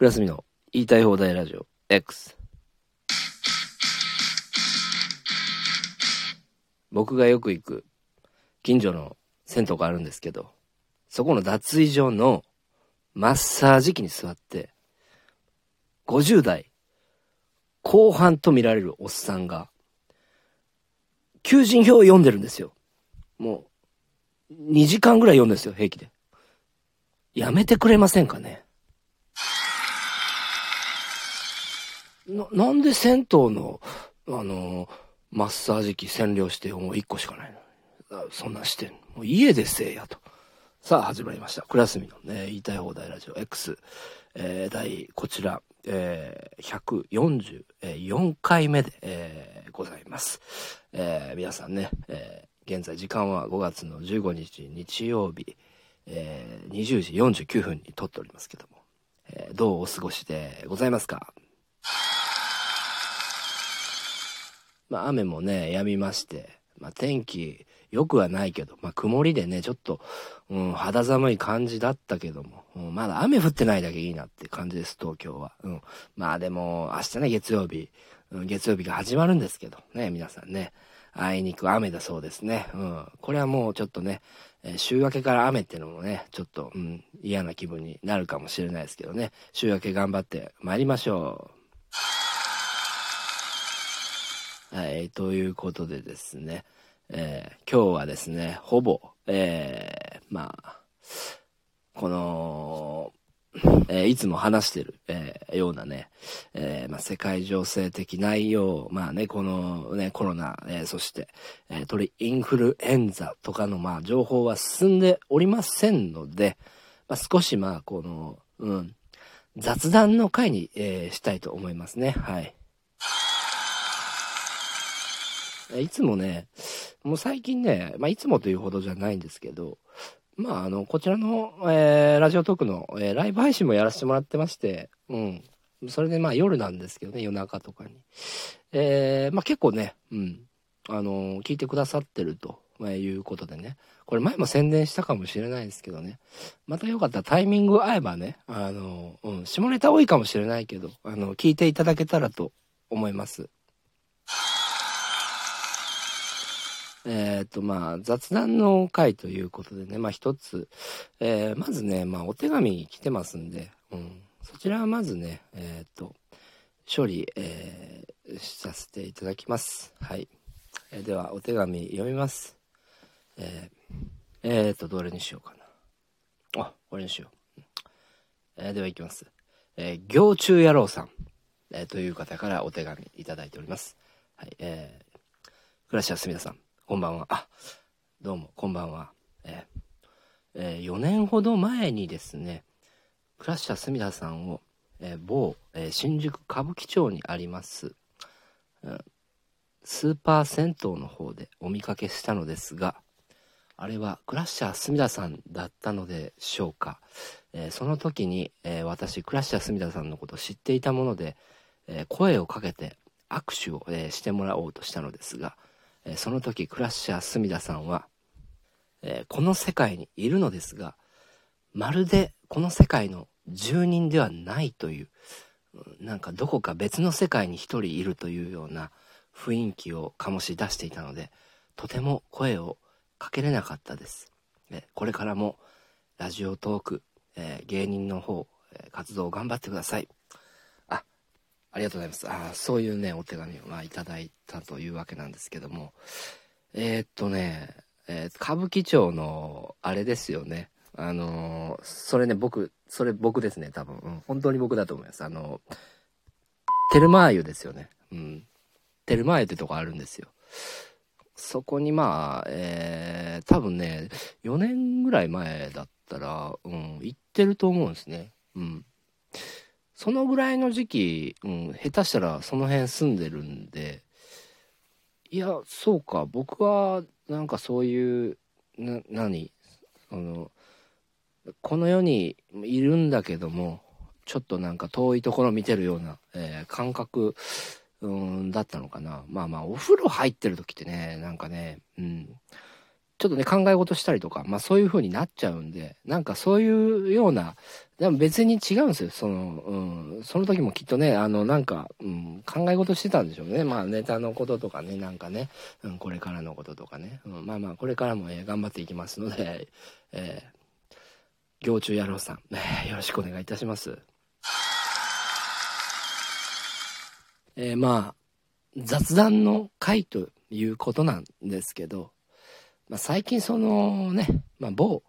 クラスミの言いたい放題ラジオ X。僕がよく行く近所の銭湯があるんですけど、そこの脱衣所のマッサージ機に座って、50代後半と見られるおっさんが、求人票を読んでるんですよ。もう、2時間ぐらい読んでるんですよ、平気で。やめてくれませんかね。な、なんで銭湯の、あの、マッサージ機占領してもう1個しかないの？そんなんしてんもう家でせえやと。さあ、始まりました。クラスミのね、言いたい放題ラジオ X。えー、第、こちら、えー、144回目で、えー、ございます。えー、皆さんね、えー、現在時間は5月の15日日曜日、えー、20時49分に撮っておりますけども、えー、どうお過ごしでございますか？まあ雨もね、止みまして、まあ天気良くはないけど、まあ曇りでね、ちょっと、うん、肌寒い感じだったけども、うん、まだ雨降ってないだけいいなって感じです、東京は。うん。まあでも、明日ね、月曜日、うん、月曜日が始まるんですけど、ね、皆さんね、あいにく雨だそうですね。うん。これはもうちょっとね、えー、週明けから雨ってのもね、ちょっと、うん、嫌な気分になるかもしれないですけどね、週明け頑張って参りましょう。はい、ということでですね、えー、今日はですね、ほぼ、えー、まあ、この、えー、いつも話してる、えー、ようなね、えー、まあ、世界情勢的内容、まあね、このね、コロナ、えそして、え鳥インフルエンザとかの、まあ、情報は進んでおりませんので、まあ、少し、まあ、この、うん、雑談の回に、えしたいと思いますね。はい。いつもね、もう最近ね、まあ、いつもというほどじゃないんですけど、まあ、あの、こちらの、えー、ラジオトークの、えー、ライブ配信もやらせてもらってまして、うん。それでまあ夜なんですけどね、夜中とかに。えー、まあ結構ね、うん。あの、聞いてくださってると、まあ、いうことでね。これ前も宣伝したかもしれないですけどね。またよかったらタイミング合えばね、あの、うん、下ネタ多いかもしれないけど、あの、聞いていただけたらと思います。えっ、ー、と、まあ、雑談の回ということでね、まあ一つ、えー、まずね、まあお手紙来てますんで、うん、そちらはまずね、えっ、ー、と、処理、えー、させていただきます。はい。えー、では、お手紙読みます。えー、えーと、どれにしようかな。あ、これにしよう。えー、では、いきます。えー、行中野郎さん、えー、という方からお手紙いただいております。はい、えー、倉橋すみださん。こんばんは。どうも、こんばんは。え、えー、4年ほど前にですね、クラッシャー隅田さんを、えー、某、えー、新宿歌舞伎町にあります、うん、スーパー銭湯の方でお見かけしたのですが、あれはクラッシャー隅田さんだったのでしょうか。えー、その時に、えー、私、クラッシャー隅田さんのことを知っていたもので、えー、声をかけて握手を、えしてもらおうとしたのですが、えその時クラッシャー隅田さんは、えこの世界にいるのですがまるでこの世界の住人ではないというなんかどこか別の世界に一人いるというような雰囲気を醸し出していたのでとても声をかけれなかったです。えこれからもラジオトーク、え、芸人の方、活動を頑張ってください。ありがとうございます。あそういうね、お手紙を、まあ、いただいたというわけなんですけども。えー、っとね、えー、歌舞伎町の、あれですよね。あのー、それね、僕、それ僕ですね、多分。うん、本当に僕だと思います。あのテルマー湯ですよね。うん。テルマー湯ってとこあるんですよ。そこにまあ、えー、多分ね、4年ぐらい前だったら、うん、行ってると思うんですね。うん。そのぐらいの時期、うん、下手したらその辺住んでるんで、いや、そうか、僕は、なんかそういう、な、何？あの、この世にいるんだけども、ちょっとなんか遠いところ見てるような、えー、感覚、うん、だったのかな。まあまあ、お風呂入ってる時ってね、なんかね、うん、ちょっとね、考え事したりとか、まあそういう風になっちゃうんで、なんかそういうような、でも別に違うんですよ。その、うん、その時もきっとね、あの、なんか、うん、考え事してたんでしょうね。まあネタのこととかね、なんかね、うん、これからのこととかね。うん、まあまあ、これからも、えー、頑張っていきますので、えー、行中野郎さん、え、よろしくお願いいたします。えー、まあ、雑談の回ということなんですけど、まあ、最近そのね、まあ、某、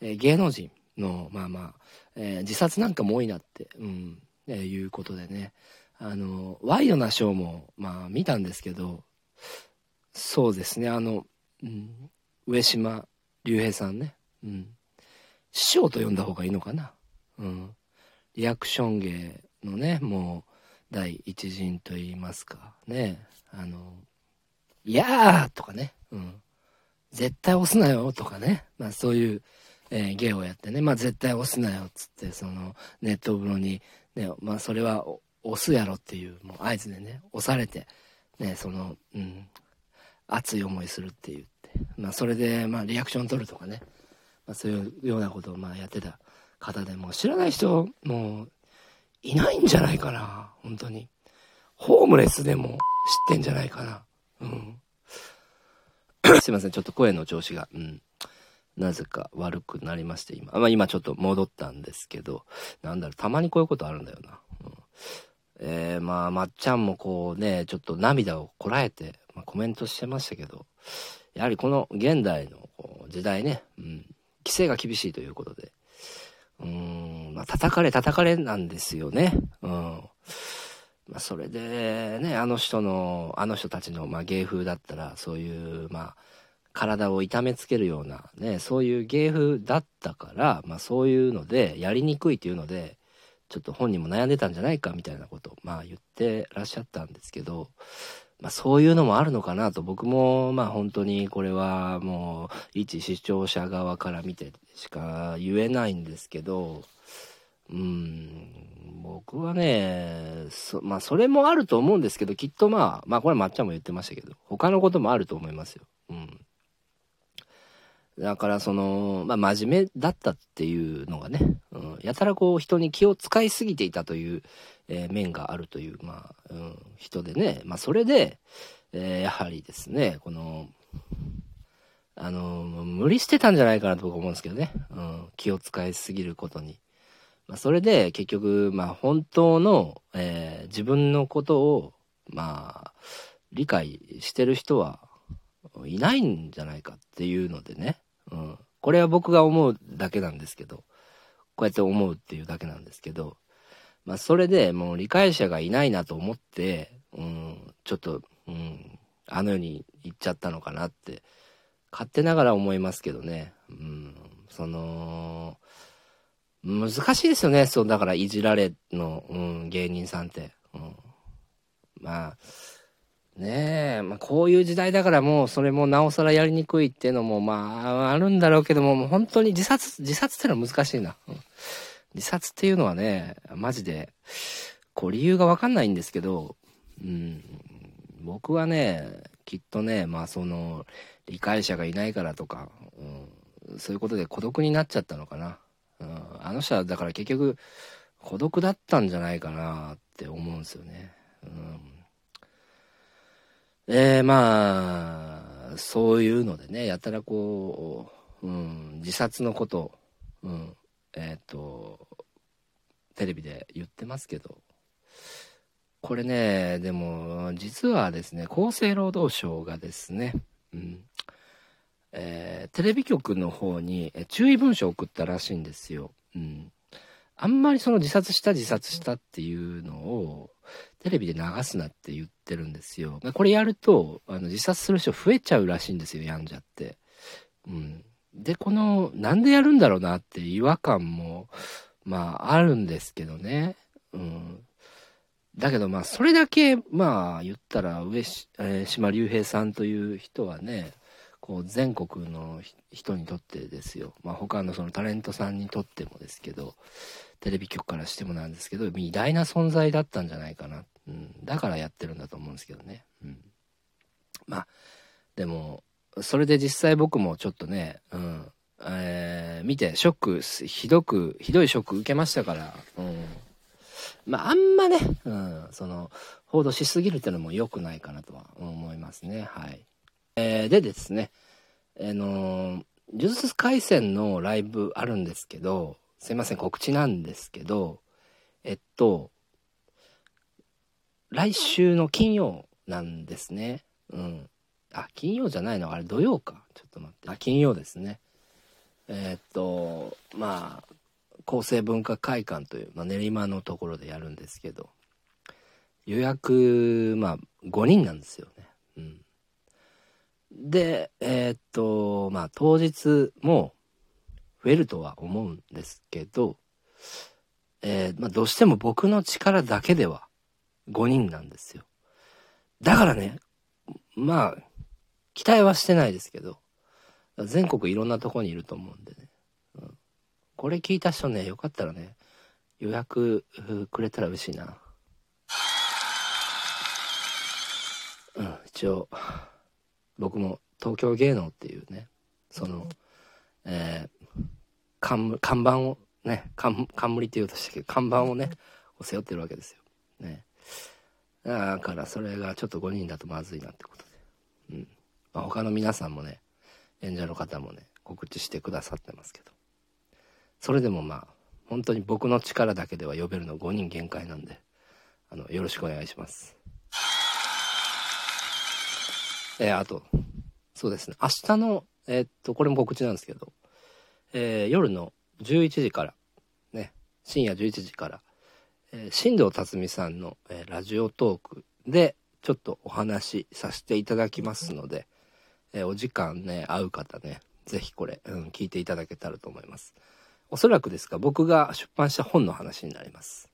えー、芸能人の、まあまあ、えー、自殺なんかも多いなって、うん、えー、いうことでね、あの、ワイドなショーも、まあ見たんですけど、そうですね、あの、うん、上島竜兵さんね、うん、師匠と呼んだ方がいいのかな。うん、リアクション芸のね、もう、第一陣と言いますか、ね、あの、いやーとかね、うん、絶対押すなよとかね、まあそういう、えー、芸をやってね、まあ絶対押すなよっつって、そのネット風呂に、ね、まあそれは押すやろっていうもう合図でね、押されて、ね、その、うん、熱い思いするって言って、まあそれで、まあリアクション取るとかね、まあそういうようなことをまあやってた方でも知らない人もういないんじゃないかな、本当に。ホームレスでも知ってんじゃないかな。うん。すいません、ちょっと声の調子が、うん。なぜか悪くなりまして、今。まあ今ちょっと戻ったんですけど、なんだろう、たまにこういうことあるんだよな。うん、えー、まあ、まっちゃんもこうね、ちょっと涙をこらえて、まあ、コメントしてましたけど、やはりこの現代の時代ね、うん、規制が厳しいということで、うーん、まあ、叩かれ叩かれなんですよね。うん。まあ、それでね、あの人の、あの人たちの、まあ、芸風だったら、そういう、まあ、体を痛めつけるような、ね、そういう芸風だったから、まあ、そういうので、やりにくいっていうので、ちょっと本人も悩んでたんじゃないかみたいなことを、まあ、言ってらっしゃったんですけど、まあ、そういうのもあるのかなと、僕も、まあ、本当にこれはもう、一視聴者側から見てしか言えないんですけど、うん、僕はね、そ、まあそれもあると思うんですけど、きっとまあ、まあこれまっちゃんも言ってましたけど、他のこともあると思いますよ。うん。だからその、まあ真面目だったっていうのがね、うん、やたらこう人に気を使いすぎていたという、えー、面があるという、まあ、うん、人でね、まあそれで、えー、やはりですね、この、あの、無理してたんじゃないかなと僕思うんですけどね、うん、気を使いすぎることに。まあ、それで結局、まあ、本当の、えー、自分のことを、まあ、理解してる人はいないんじゃないかっていうのでね、うん。これは僕が思うだけなんですけど、こうやって思うっていうだけなんですけど、まあ、それでもう理解者がいないなと思って、うん、ちょっと、うん、あの世に行っちゃったのかなって、勝手ながら思いますけどね、うん、その、難しいですよね。そう、だからいじられの、うん、芸人さんって。うん、まあ、ねえ、まあこういう時代だからもうそれもなおさらやりにくいっていうのもまああるんだろうけども、もう本当に自殺、自殺ってのは難しいな。うん、自殺っていうのはね、マジで、こう理由がわかんないんですけど、うん、僕はね、きっとね、まあその、理解者がいないからとか、うん、そういうことで孤独になっちゃったのかな。あの人はだから結局孤独だったんじゃないかなって思うんですよね。うん、えー、まあそういうのでねやたらこう、うん、自殺のこと、うん、えっ、ー、とテレビで言ってますけどこれねでも実はですね厚生労働省がですね、うん、えー、テレビ局の方に注意文書を送ったらしいんですよ。うん。あんまりその自殺した自殺したっていうのをテレビで流すなって言ってるんですよ。これやるとあの自殺する人増えちゃうらしいんですよ、病んじゃって。うん。で、この、なんでやるんだろうなって違和感も、まあ、あるんですけどね。うん。だけどまあ、それだけ、まあ、言ったら、上え島竜兵さんという人はね、こう全国の人にとってですよ、まあ、他のそのタレントさんにとってもですけどテレビ局からしてもなんですけど偉大な存在だったんじゃないかな、うん、だからやってるんだと思うんですけどね、うん、まあでもそれで実際僕もちょっとね、うん、えー、見てショック、ひどく、ひどいショック受けましたから、うん。まあ、あんまね、うん、その、報道しすぎるっていうのも良くないかなとは思いますね。はい。えー、でですね、あのー、呪術廻戦のライブあるんですけど、すいません、告知なんですけど、えっと、来週の金曜なんですね。うん。あ、金曜じゃないの？あれ土曜か。ちょっと待って。あ、金曜ですね。えー、っと、まあ、厚生文化会館という、まあ、練馬のところでやるんですけど、予約、まあ、5人なんですよね。うん。で、えー、っと、まあ、当日も増えるとは思うんですけど、えー、まあ、どうしても僕の力だけでは5人なんですよ。だからね、まあ、期待はしてないですけど、全国いろんなとこにいると思うんでね。うん、これ聞いた人ね、よかったらね、予約くれたら嬉しいな。うん、一応、僕も東京芸能っていうね、その、えー、看看板をね、冠って言うとしたけど、看板をね、背負ってるわけですよ。ね。だからそれがちょっと5人だとまずいなってことで。うん。まあ、他の皆さんもね、演者の方もね、告知してくださってますけど。それでもまあ、本当に僕の力だけでは呼べるの5人限界なんで、あの、よろしくお願いします。えー、あと、そうですね、明日の、えー、っと、これも告知なんですけど、えー、夜の11時から、ね、深夜11時から、えー、新藤辰巳さんの、えー、ラジオトークで、ちょっとお話しさせていただきますので、えー、お時間ね、合う方ね、ぜひこれ、うん、聞いていただけたらと思います。おそらくですが、僕が出版した本の話になります。